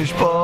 juge pas.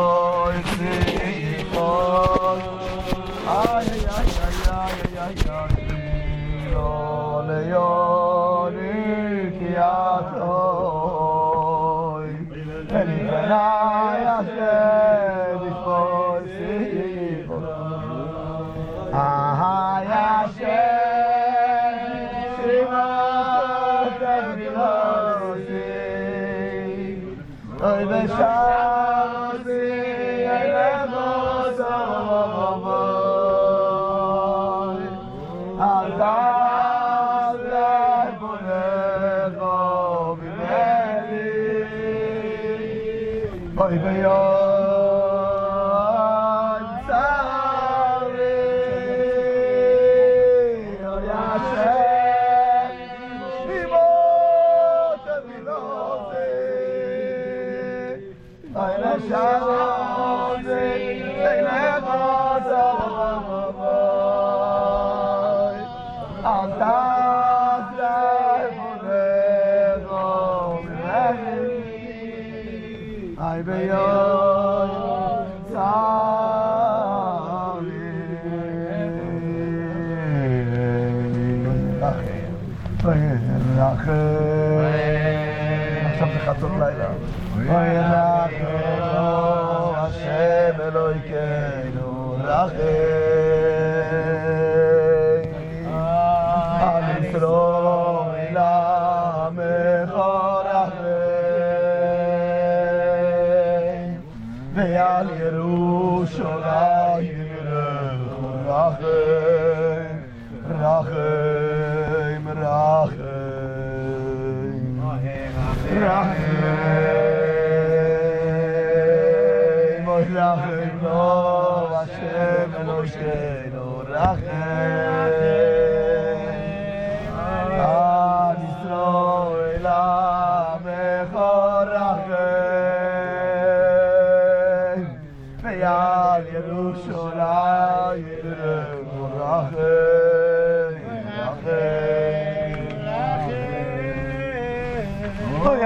Ay השם אלוהיכנו, רחם. 쇼다 이듬름 무라헨 라헨 메라헨 오헤라 라헨 모슬라헨 노아솀 노슈레도 אַך, אַך, אַך, אַך, אוי,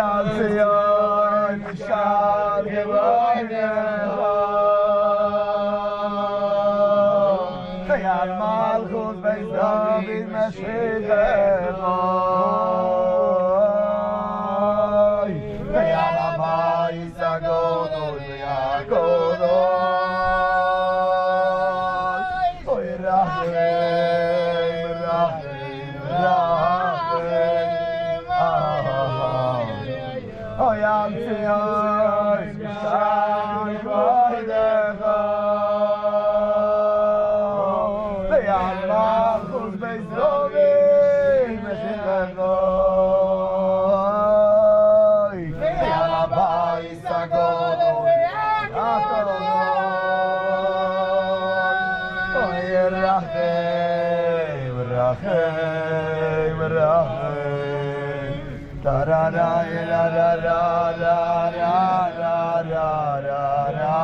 ra ra ra ra ra ra ra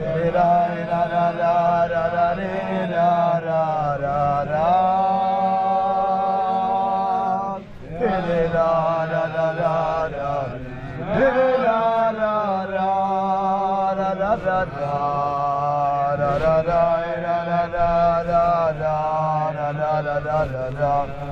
re ra re ra ra ra ra ra re ra ra ra ra re ra ra ra ra ra re ra ra ra ra ra ra ra ra ra ra ra ra ra ra ra ra ra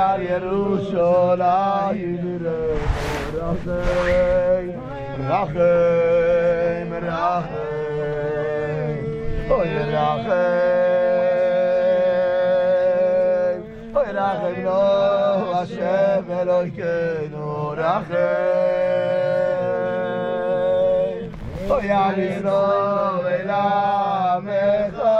על ירושלים רחם, רחם, רחם. אוי רחם. אוי רחם נו השם אלוהינו רחם. אוי אלינו אל עמך.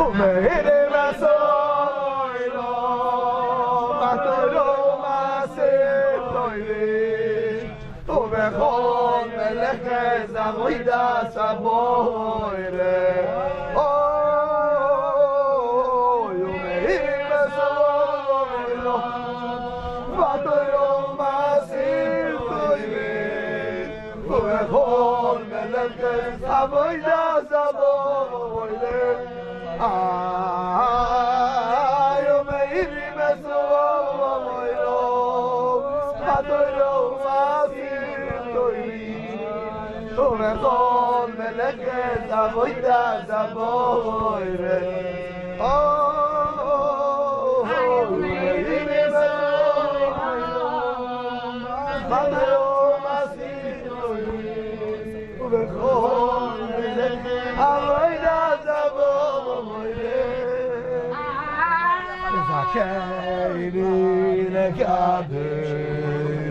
ומהירה מסוי לו, מתוירו מעשיר תוירים, ובכל מלאכת זבוידה סבוירה. אוי, ומהירה מסוי לו, מתוירו מעשיר תוירים, avoida da boire oh ai me zo mamaro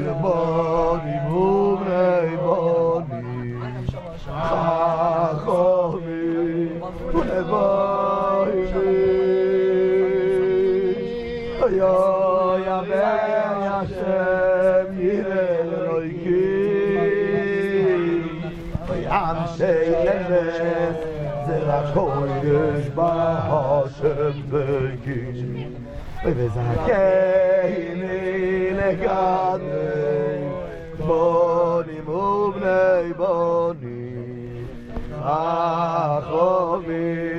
le bodi bubre boy vi yo ya be ya shem yire loy ki. Am sheyne ze la koish ba hashem begi וזכני לגני בונים ובני בונים החובים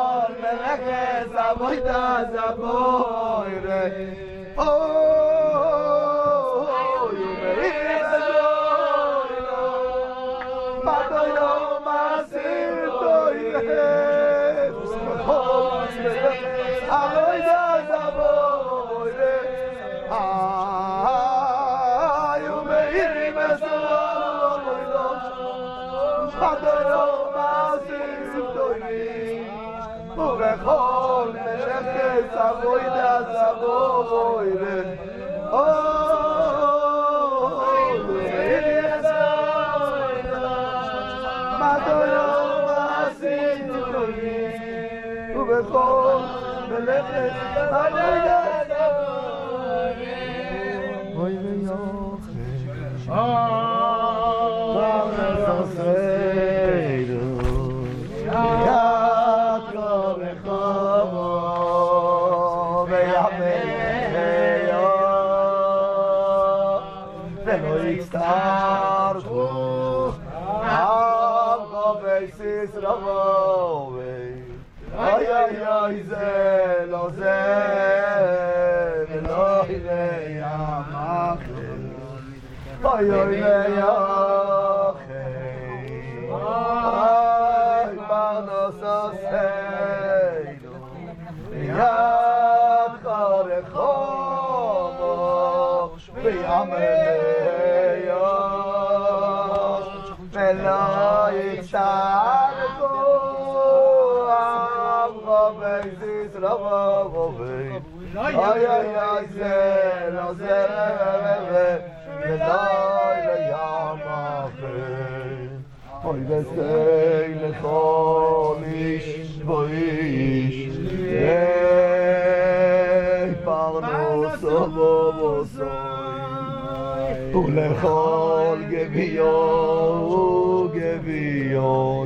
אַ קעס אַ בוידע אוי زبوی دا زبوی ره Oh. מלוי יא מאק אוי bei sis rava wo bei ay ay ay ze la ze la la la la oy ze le kolish boish ey parno ולכל גביו וגביו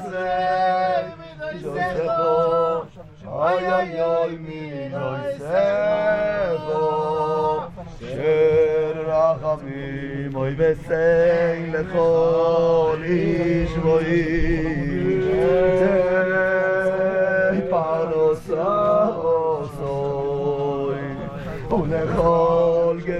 oy oy oy mi noy sevo shir rachami moy besen le khol ish voy. Te paros oy khol ge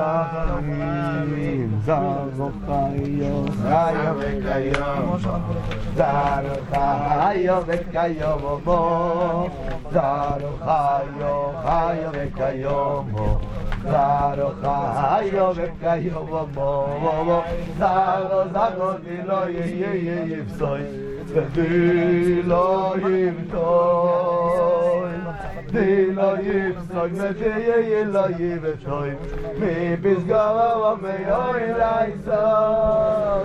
רחמים זרוך חיו חיו וקיום זרוך חיו וקיום בו זרוך חיו חיו וקיום זרוך חיו וקיום בו זרו זרו דילו יהיה יפסוי ודילו ימתוי דילו יפסוי ודיה לא יבטוי מפסגו ומאוי לייסו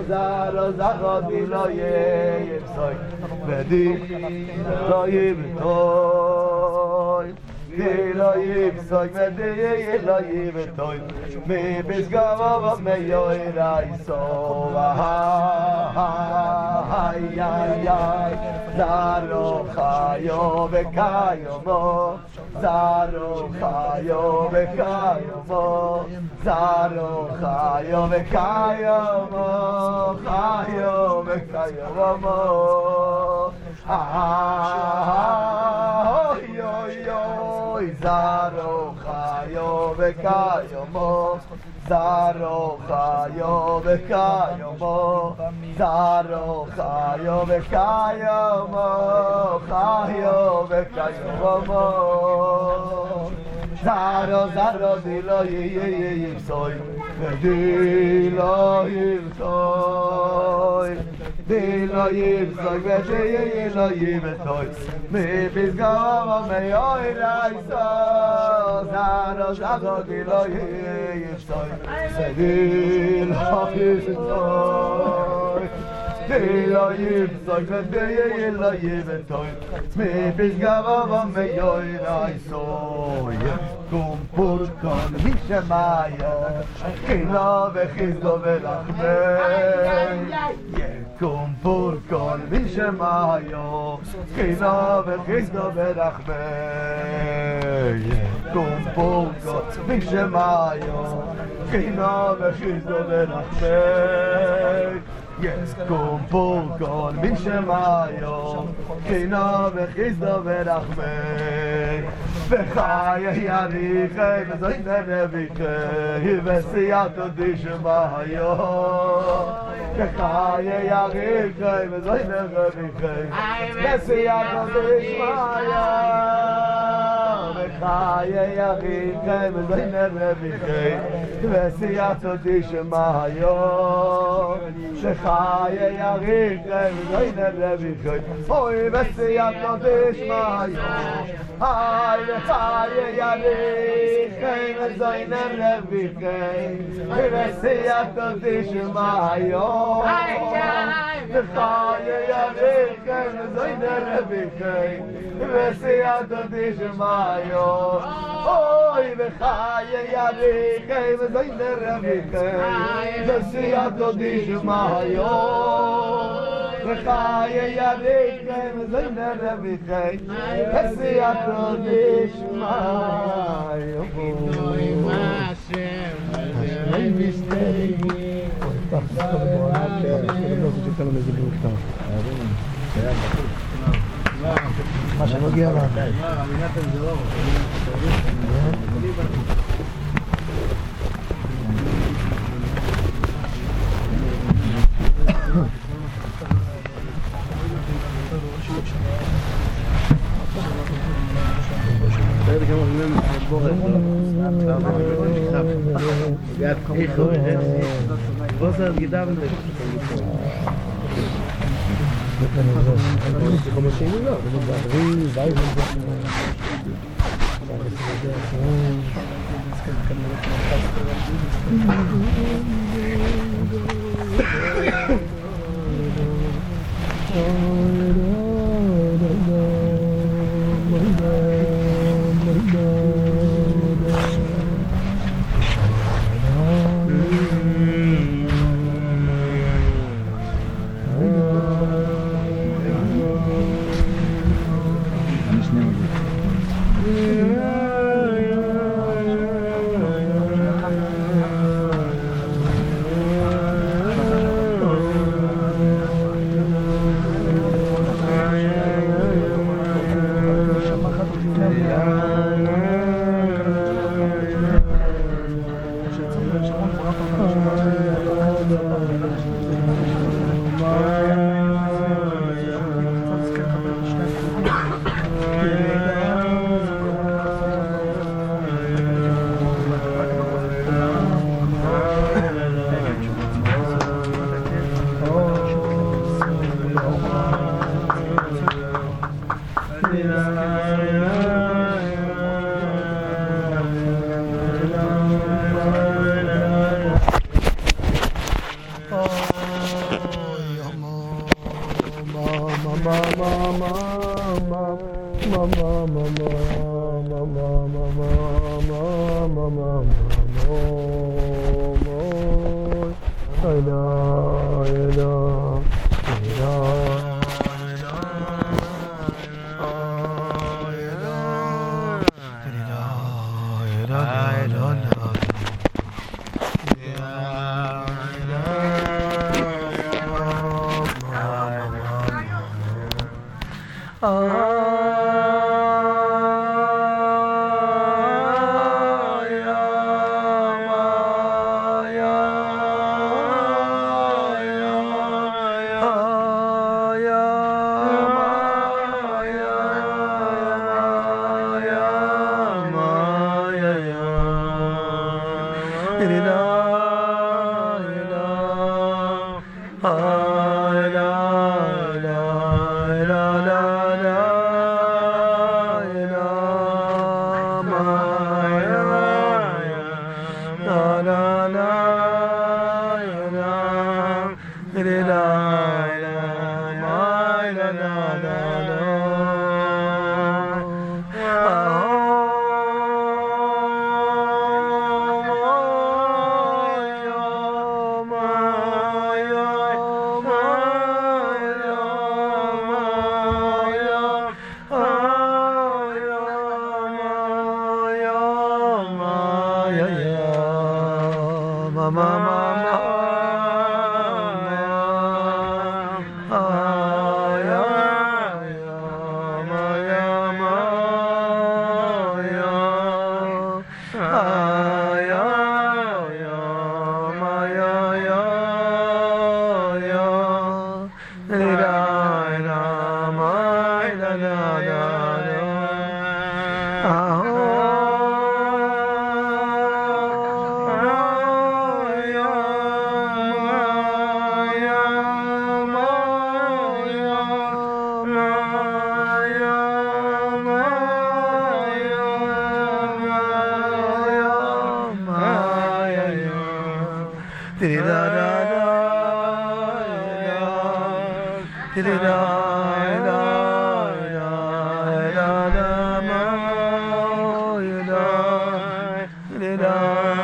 זרו זרו דילו יפסוי ודילו ימתוי Elohim soy me de Elohim toy me bisgava va me yo era so ay ay ay zaro khayo ve kayo mo Yelayim, soy me de yelayim toy. Me bis gava va me yoy ray so va ha ha ya ya. Zaro khayo ve kayo mo. Zaro khayo ve kayo mo. Zaro khayo ve kayo mo. Khayo ve kayo mo. Ha ha ha. Yo yo. oy zaro khayo ve kayo mo. Zaro khayo ve kayo mo. Zaro khayo ve kayo mo. Khayo ve kayo mo. Zaro zaro dilo ye ye ye soy. Dilo ye soy. de layb zag veteyel layb betoyts me biz gavam me oy raysa na daz dag de layb shtoyt די לא יב זאג דיי יעל לא יב תוי מיי פז געוואן מיין יוי אין אייס אויך קומ פורקן מיש מאיר קינב חיזד באחמנ יא קומ פורקן מיש מאיר קינב חיזד באחמנ יא קומ פורקן מיש מאיר קינב חיזד באחמנ Yes, go bull gol min shmayo. Kina ve khiz da ve rakhme. Ve khaye yadi khay ve zay ne ve di shmayo. Ve khaye yadi khay ve zay ne ve vikhe. Ve siyat. חי יריב גיי מזיין רב גיי וסיע צדי שמעיו שחי יריב גיי מזיין רב גיי אוי וסיע צדי היי חי יריב גיי מזיין רב גיי וסיע צדי שמעיו היי Ve sayı yarık, ve zeyne rebi kay, ve siyatı. oi ve khaye ya ve kay ve doy der ve kay. Dasi ya to dish ma yo ve khaye ya ve kay ve doy der ve kay. Dasi ya to dish ma yo ve doy ma she מה שנוגע לנו. Wat is dat gedaan? Como assim? Não, vai, vai. Oh Ram.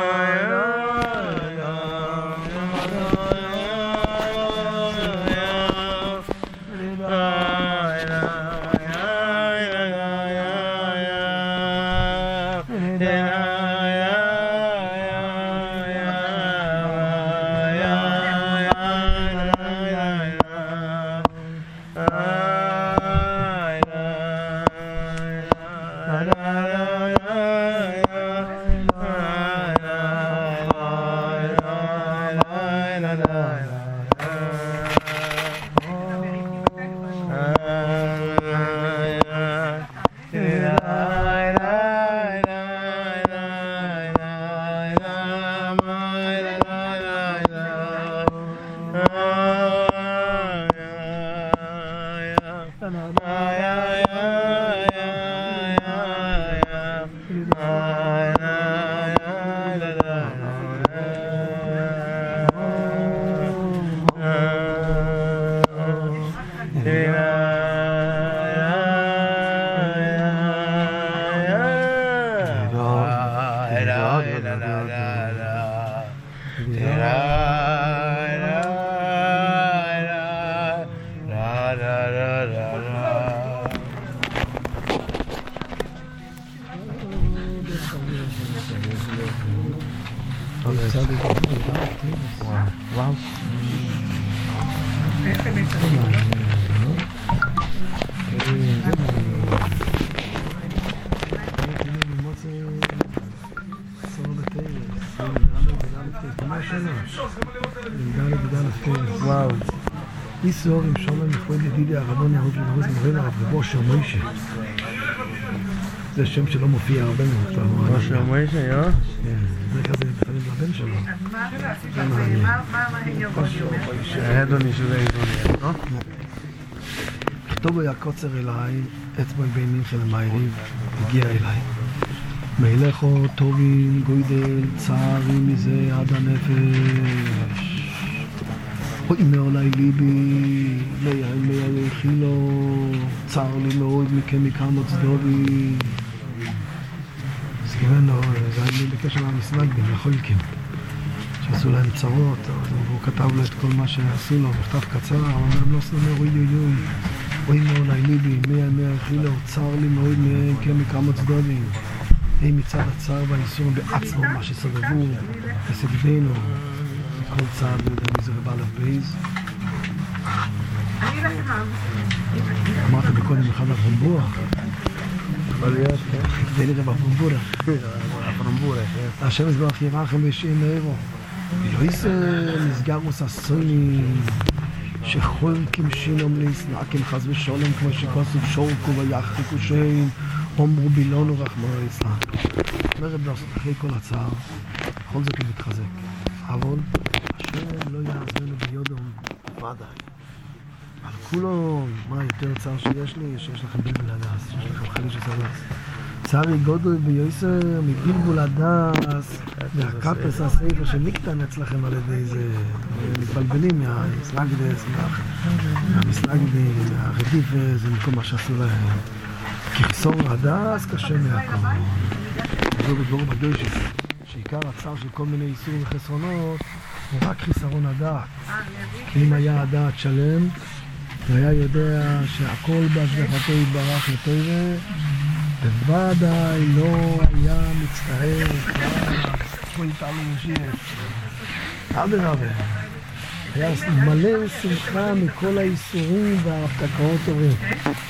עם שומר מכבוד ידידי הרבון יהוד ונרוס מורינו הרב גבושר מוישה זה שם שלא מופיע הרבה מאוד גבושר מוישה, אה? כן, זה כזה לפעמים לבן שלו הדוני שזה איזוני, לא? כתוב היה קוצר אליי, אצבע בין של המייריב, הגיע אליי. מלכו טובי גוידל, צערי מזה עד הנפש. אוי מעולי ליבי, ליין חילו, צר לי מאוד מכם מכמה צדובי. אז כיוון לו, זה היה בקשר למסמך בין החולקים. שעשו להם צרות, והוא כתב לו את כל מה שעשו לו, מכתב קצר, הוא אומר לו, אומר, אוי אוי אוי, אוי מעולי ליבי, מי מאה חילו, צר לי מאוד כן מכמה צדדים. אי מצד הצער והאיסור בעצמו, מה שסובבו, וסגדנו, כל צער, לא יודע מי זה רב אלף בייז. אמרת מקודם אחד הרומבורח. יכול להיות, כן. זה נראה ברומבורח. הפרומבורה, כן. השם יזבח ירחם וישעים מאירו. יויס נסגרוס הסוני שכל כמשינום להסנעקם חס ושולם כמו שכוסו שורקו ויחקו שאין אומרו בילונו רחמו ליצלן. אומר רב לעשות אחרי כל הצער, בכל זאת הוא מתחזק. אבל השם לא יעזרנו ביודו ודאי. על כולו, מה יותר צער שיש לי? שיש לכם בלבל הדס, שיש לכם חליש הדס. צערי גודל ויוסר מבלבול הדס, מהקפס הסעיפה שנקטן אצלכם על ידי זה, מתבלבלים מהסלגדס, מהמסלגדים, מהרדיפס, ומכל מה שעשו להם. כי חיסור הדס קשה מהכל. זו בדבור בגשת, שעיקר הצער של כל מיני איסורים וחסרונות הוא רק חיסרון הדעת. אם היה הדעת שלם, הוא היה יודע שהכל בהשגחתו יתברך לטובה, בוודאי לא היה מצטער פה איתנו שיש. אדרבה, היה מלא שמחה מכל האיסורים וההפתקאות טובים.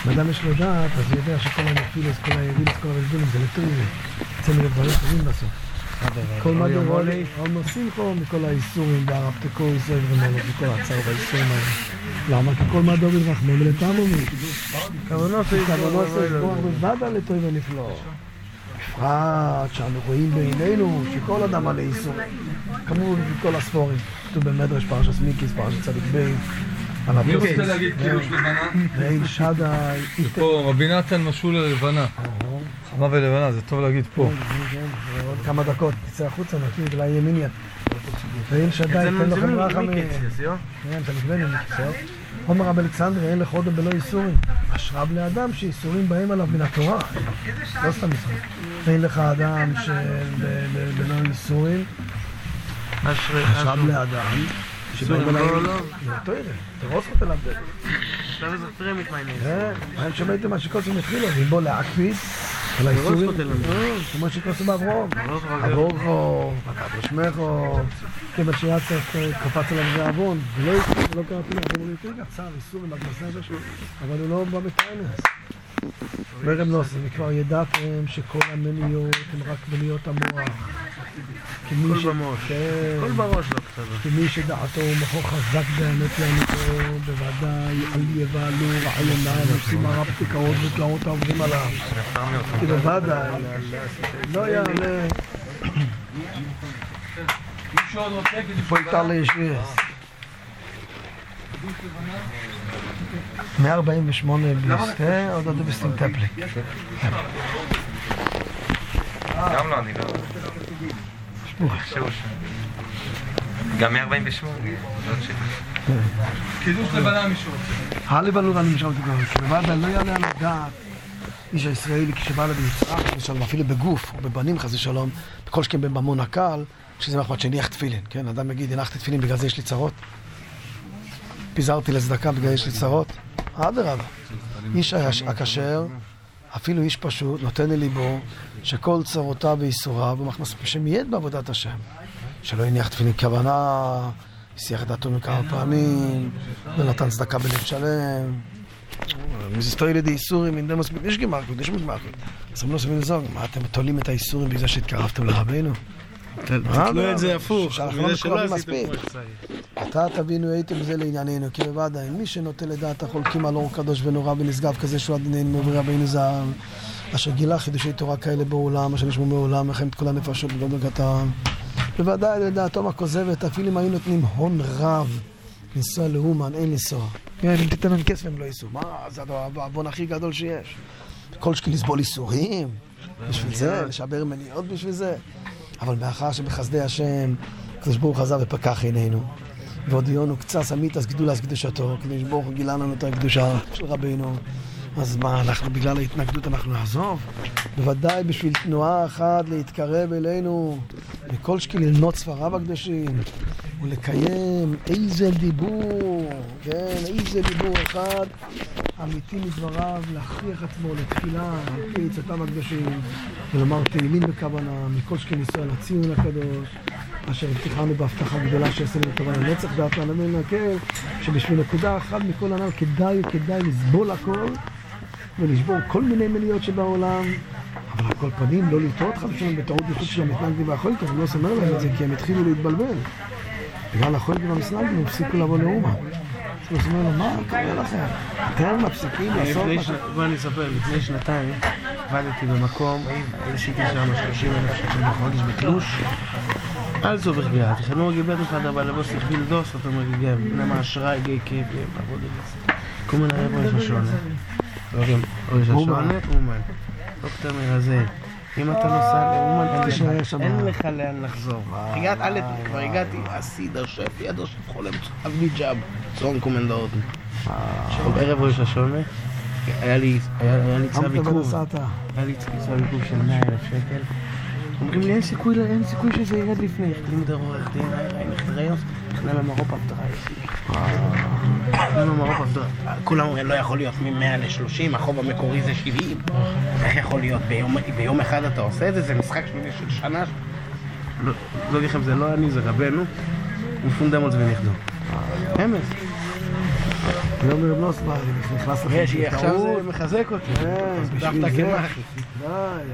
אם אדם יש לו דעת, אז הוא יודע שכל הנפילוס, כל הירידס, כל הרזבולים זה לטובה. יוצא דברים טובים בסוף. כל מה דברו לי, עומר שמחו מכל האיסורים והרפתקו ישראל ומלו, מכל הצער והאיסורים האלה. למה? כי כל מה דובי רחמו ולתמו מי. כוונות זה כוח בוודא לטוב ונפלא. בפרט שאנו רואים בעינינו שכל אדם מלא איסור. כמובן בכל הספורים. כתוב במדרש פרשת מיקיס, פרשת צדיק ב', על מי רוצה. להגיד קידוש לבנה? ואין שדה. פה רבי נתן משול ללבנה. חמה ולבנה, זה טוב להגיד פה. עוד כמה דקות, תצא החוצה, נקליט, אולי יהיה מיניאן. ואין לכם ברכה מ... מיקץ, יו? כן, אתה מתבן עם מקצוע. עומר רב אלכסנדר, אין עוד בלא איסורים. אשרב לאדם שאיסורים באים עליו מן התורה. לא סתם איסורים. אין לך אדם שבלא איסורים. אשרב לאדם שבאים. בו לא. תראה, תרוס אותה לעבד. עכשיו זה פרמית מעניין. כן, מה שמעתם מה שקוסם התחילו, ואם בוא להקפיד על האיסורים, אותה לנו. אה, כמו שקוסם באברום. ברוך הוא. אברוכו, וקדוש שמךו, כיוון שיצר קפץ עליו זה עוון, ולא יקרה, ולא קראתי לו, אבל הוא יותר קצר, איסור במגנס נפש, אבל הוא לא בא בטיינס. מרם נוסי, וכבר ידעתם שכל המניות הן רק מניות המוח. כי מי כל ש- במוח. כן. כל בראש לא כתבה. כי מי שדעתו ומוחו חזק באמת לאמיתו, בוודאי אל יבהלו רעיוניו, עושים הרב פתיקאות ותלאות העובדים עליו. כי בוודאי, לא יעלה. איתה לישירס. 148 ביסטה, עוד עוד ביסטים טפלי. גם לא, אני לא... גם מ-48. קידוש לבנה רוצה. הלבנו ואני משאל אותי כי בוודאי לא יעלה על הדעת איש הישראלי כשבא ביצרה, חס ושלום, אפילו בגוף או בבנים חס ושלום, בכל שכן בממון הקל, שזה מחמד שהניח תפילין, כן? אדם יגיד, הנחתי תפילין, בגלל זה יש לי צרות. פיזרתי לצדקה, בגלל זה יש לי צרות. אדרבה. איש הכשר, אפילו איש פשוט, נותן לליבו שכל צרותיו וייסוריו הוא מכנס שמייד בעבודת השם. שלא הניח תפילין כוונה, הסיח את דעתו מכמה פעמים, לא נתן צדקה בלב שלם. מזיסטוי לידי איסורים, אין דמוס יש גמרקות, יש גמרקות. אז הם לא לזוג, מה אתם תולים את האיסורים בגלל שהתקרבתם לרבנו? תתלו את זה הפוך, שאנחנו מזה לא שלא מקורבים עשיתם מספיק. עתה תבינו הייתם בזה לענייננו, כי בוודאי, מי שנוטה לדעת החולקים על אור קדוש ונורא ונשגב כזה שהוא עדיננו מעברי רבינו זהב, אשר גילה חידושי תורה כאלה בעולם, אשר נשמעו מעולם, את כל הנפשות בגודל קטן. בוודאי לדעתו הכוזבת, אפילו אם היו נותנים הון רב לנסוע לאומן, אין לנסוע. כן, אם תיתן להם כסף הם לא ייסעו. מה, זה העוון הכי גדול שיש. כל שכן לסבול ייסורים, בשביל זה, לשבר מניעות בשביל זה. אבל מאחר שבחסדי השם, הקדוש ברוך חזר ופקח עינינו. והודיענו קצת אמיתס גדולס קדושתו, הקדוש ברוך הוא גילה לנו את הקדושה של רבינו. אז מה, אנחנו בגלל ההתנגדות אנחנו נעזוב? בוודאי בשביל תנועה אחת להתקרב אלינו, וכל שקי ללמוד ספריו הקדושים, ולקיים איזה דיבור, כן, איזה דיבור אחד אמיתי מדבריו, להכריח עצמו לתפילה על פי עצתם הקדושים, ולומר תהילים בכוונה, מכל שקי ישראל הציון הקדוש. אשר הבטיחנו בהבטחה גדולה שיעשה לנו טובה לנצח דעת לעולמנו נקל, שבשביל נקודה אחת מכל הנ"ל כדאי וכדאי לסבול הכל ולשבור כל מיני מניות שבעולם אבל על כל פנים לא לטעות ושלום בטעות ישות של המתנגדים והחולקים, אני לא אומר להם את זה כי הם התחילו להתבלבל בגלל החולקים והמתנגדים הם הפסיקו לבוא לאומה אז הוא אומר לו, מה קורה לכם? אתם מפסיקים לעשות. בוא אני אספר, לפני שנתיים עבדתי במקום, עשיתי שם 30 אלף שקל בחודש בתלוש אל זו ברגע, תכנו גיבר אחד אבל לבוא סכביל דוס, אותו מגיגם, למה אשראי גי כיף, לעבוד את זה. כמו נראה ראש השונה, אומן. דוקטור מרזה. אם אתה נוסע לאומן, שם. אין לך לאן לחזור. הגעת, א', כבר הגעתי, אסידר שף, ידו שף חולם, אבני ג'אב, צורן קומנדורטן. ערב ראש השונה, היה לי צו עיכוב. ונסעת. היה לי צו עיכוב של 100 אלף שקל. אומרים לי, אין סיכוי, אין סיכוי שזה ירד לפני. החתים את העורך דין, נכנע למרופ אבטרה. נכנע למרופ אבטרה. כולם אומרים, לא יכול להיות מ-100 ל-30, החוב המקורי זה 70. איך יכול להיות? ביום- אחד אתה עושה את זה? זה משחק שלי של שנה. לא לא אגיד לכם, זה לא אני, זה רבנו. מפונדמות ונכדו. אמס. לא מרב נוסבאר, נכנס לכם יש, עכשיו זה. מחזק אותי. כן, בשביל דווקא זה. די,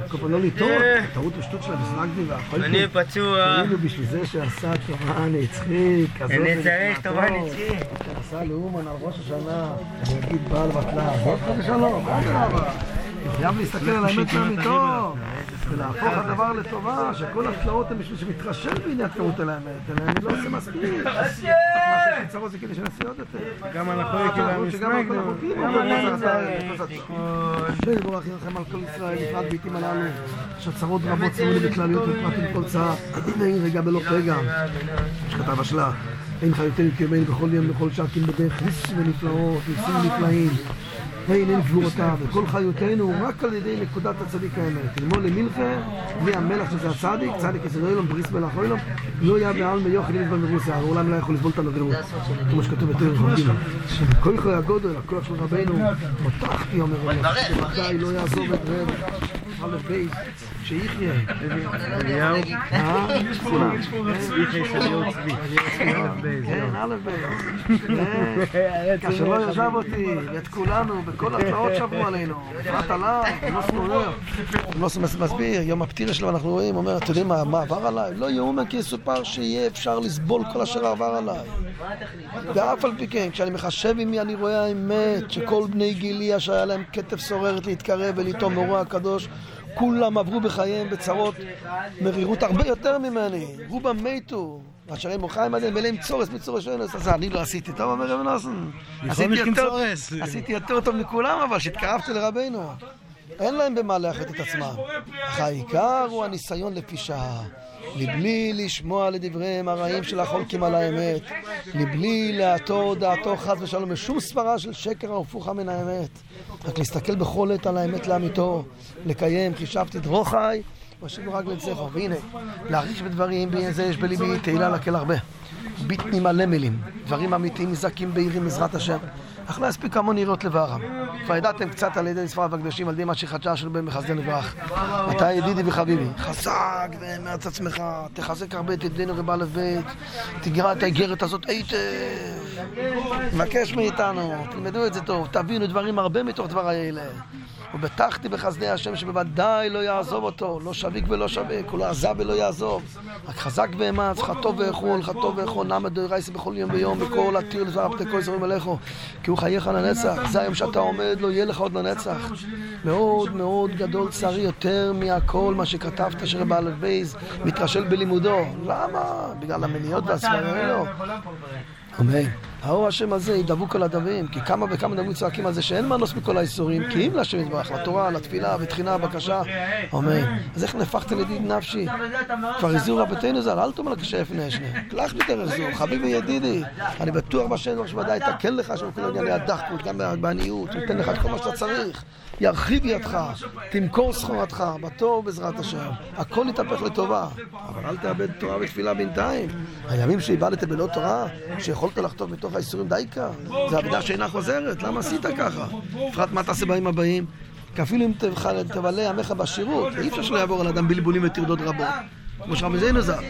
כל פעם לא לטעות, טעות ושטות של המסנגדים והחולקים. אני פצוע. כאילו בשביל זה שעשה טובה נצחית, כזאת אני צריך טובה נצחית. שעשה לאומן על ראש השנה, אני אגיד בעל בטלה, זאת חס ושלום, מה אדרבה? חייב להסתכל על האמת לאמיתו, ולהפוך הדבר לטובה, שכל התלאות הן בשביל שמתחשב בעניין כמות על האמת, אלא אני לא עושה מספיק. מה שיש צרות זה כדי שנעשה עוד יותר. גם על עשה- השם יבורך ירחם על כל ישראל, בפרט בעיתים הללו, שצרות רבות צרו לי בכלליות ופרט עם כל צער, אין רגע בלא פגע, שכתב השלה, אין חיותנו קיומנו בכל יום ובכל שעה, כי בדרך ניסים ונפלאות, ניסים נפלאים, ואין אין גבורותיו, וכל חיותנו הוא רק על ידי נקודת הצדיק האמת. ללמוד למלכה, בלי המלח שזה הצדיק, צדיק יסוד אילום, בריס מלח אילום, לא יהיה בעלמא יוכל ידבר מרוסיה, העולם לא יכול לסבול את הנדרות, כמו שכתוב בתור רבים. שבכל חוי הגודל, הכוח של רבנו, פתחתי, אומר לא יעזוב את רב, א' בייס, שיחיה. אליהו, אה? כולם. יחי של יום צבי. כן, א'. כן. כאשר לא יעזב אותי, ואת כולנו, וכל התלאות שעברו עלינו, בפרט עליי, לא סנורר. לא מסביר, יום הפטירה שלו אנחנו רואים, אומר, אתה יודעים מה עבר עליי? לא יאומן כי יסופר שיהיה אפשר לסבול כל אשר עבר עליי. ואף על פי כן, כשאני מחשב עם מי אני רואה האמת, שכל בני גילי אשר היה להם כתף סוררת להתקרב ולטום מורה הקדוש, כולם עברו בחייהם בצרות מרירות הרבה יותר ממני. רובם מתו. אשר הם מוחיים עליהם ולהם צורס מצורס שאינוס. אז אני לא עשיתי טוב, אומר רב נוסן. עשיתי יותר טוב מכולם, אבל שהתקרבתי לרבנו. אין להם במה לאחד את עצמם. אך העיקר הוא הניסיון לפשעה. לבלי לשמוע לדבריהם הרעים של החולקים על האמת. לבלי להטור דעתו חס ושלום בשום סברה של שקר ההפוכה מן האמת. רק להסתכל בכל עת על האמת לאמיתו. לקיים, חישבתי דרור חי. ואשיבו רגל אצלך, והנה, להרגיש בדברים, בעניין זה יש בליבי תהילה לקל הרבה. ביטני מלא מילים, דברים אמיתיים מזכים בהירים בעזרת השם. אך לא יספיק המון יראות לבערם. כבר ידעתם קצת על ידי ספריו הקדושים, על ידי מה שחדשה שלו בהם בחסדנו יברך. אתה ידידי וחביבי, חזק ומארץ עצמך, תחזק הרבה את ידינו רב א' תגרע את האיגרת הזאת היטב. מבקש מאיתנו, תלמדו את זה טוב, תבינו דברים הרבה מתוך דברי אלה. ובטחתי בחסדי השם שבוודאי לא יעזוב אותו, לא שביק ולא שביק, הוא לא עזב ולא יעזוב. רק חזק ואמץ, חטוב ואכול, חטוב ואכול, נעמד דורייסי בכל יום ויום, בכל עתיר פתי כל זרים עליך, כי הוא חייך לנצח. זה היום שאתה עומד, לא יהיה לך עוד לנצח. מאוד מאוד גדול צערי, יותר מהכל מה שכתבת שרב א' בייז מתרשל בלימודו. למה? בגלל המניות והסברים האלו. אמן. האור השם הזה ידבו כל הדברים, כי כמה וכמה דברים צועקים על זה שאין מנוס מכל האיסורים, כי אם להשם יתברך, לתורה, לתפילה, ותחינה, בקשה, אמן. אז איך נהפכת לדיד נפשי? כבר הזהירו רבותינו ז"ל, אל תאמר לקשה לפני שני. קלח בדרך זו, חביבי ידידי. אני בטוח בשם שוודאי יתקן לך שם כל ענייני הדחקות, גם בעניות, ייתן לך את כל מה שאתה צריך. ירחיב ידך, תמכור סחורתך, בטוב בעזרת השם. הכל יתהפך לטובה. אבל אל תאבד תורה ותפילה בינתיים. הימים שאיבדתם בלא תורה, שיכולת לחטוף מתוך האיסורים דייקה, זה אבדה שאינה חוזרת, למה עשית ככה? בפרט מה תעשה בימים הבאים? כי אפילו אם תבלה ימיך בשירות, אי אפשר שלא יעבור על אדם בלבולים וטרדות רבות. כמו שרבי זיינו ז"ל,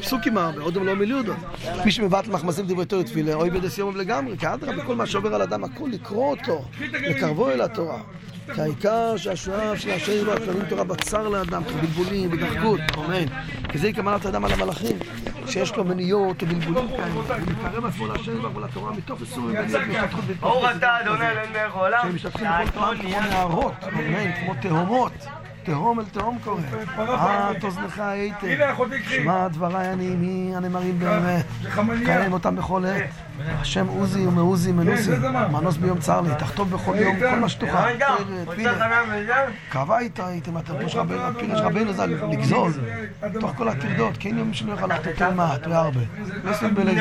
פסוקים הרבה, עוד לא מיליודות. מי שמבטל מחמסים דברי תורה תפילה, אוי בדס יומם לגמרי, כי אדרבה, כל מה שעובר על אדם, הכל לקרוא אותו, לקרבו אל התורה. כי העיקר שהשואף של השם יברך כללים תורה בצר לאדם, בלבולים, בדחקות, אמן. כי זה כמנת האדם על המלאכים, שיש לו מניות ובלבולים כאלה, ומקרב עצמו להשם יברך ולתורה מתוך איסורים ומניות ברוך כזה. אתה אדוני אלוהינו מלך העולם. שהם משתתפים בכל תורה כמו נערות, אמן, כמו תהומות. תהום אל תהום קורא. את אוזנך הייתם. שמע דבריי הנעימים הנאמרים באמת. קיים אותם בכל עת. השם עוזי ומעוזי מנוסי. מנוס ביום צר לי. תחטוף בכל יום כל מה שתוכל. קבע איתה הייתם אתם. פירש רבנו, פירש רבנו ז"ל לגזול. תוך כל הטרדות. כן יום שלא יוכל לחטוא מעט והרבה. לא ישים בלב.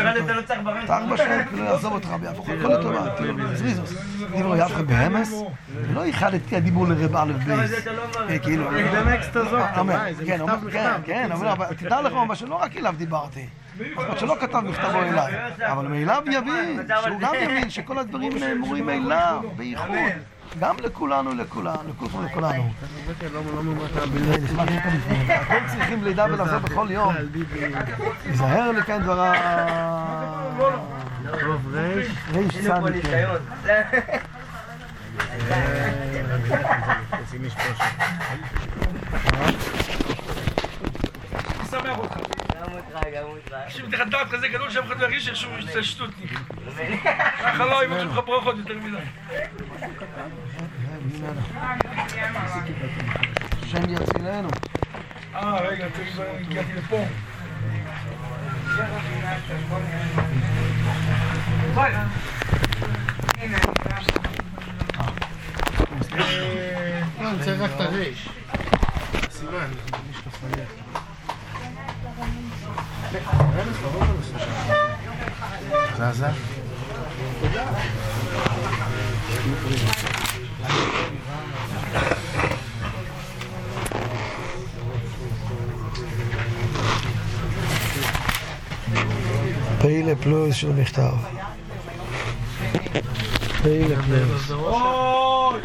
תאר בשם ולא יעזוב אותך ויהפוך הכל לטובה. תראו, זריזוס. דברו יבחר בהמס. ולא ייחדתי הדיבור לרב א' בייס. אה, כאילו, כן, כן, כן, אבל תדע לך, אומר שלא רק אליו דיברתי. זאת שלא כתב מכתבו אליי, אבל מאליו יבין, שהוא גם יבין שכל הדברים נאמרים מאליו, בייחוד. גם לכולנו, לכולנו, לכולכם, לכולנו. אתם צריכים לידע ולחזור בכל יום. תיזהר לקיים דבריו. טוב, ריש. ריש צדיק. אנשים מתחת דעת כזה גדול שאף אחד לא ירגיש שהוא אצל שטותניק. ככה לא יבקשו לך ברכות יותר מדי. השם יצילנו. אה, רגע, צריך- הגעתי לפה. לא, אני צריך רק את הריש. סימן. זזה? פעילה פלוס של מכתב. פעילה פלוס. אוי!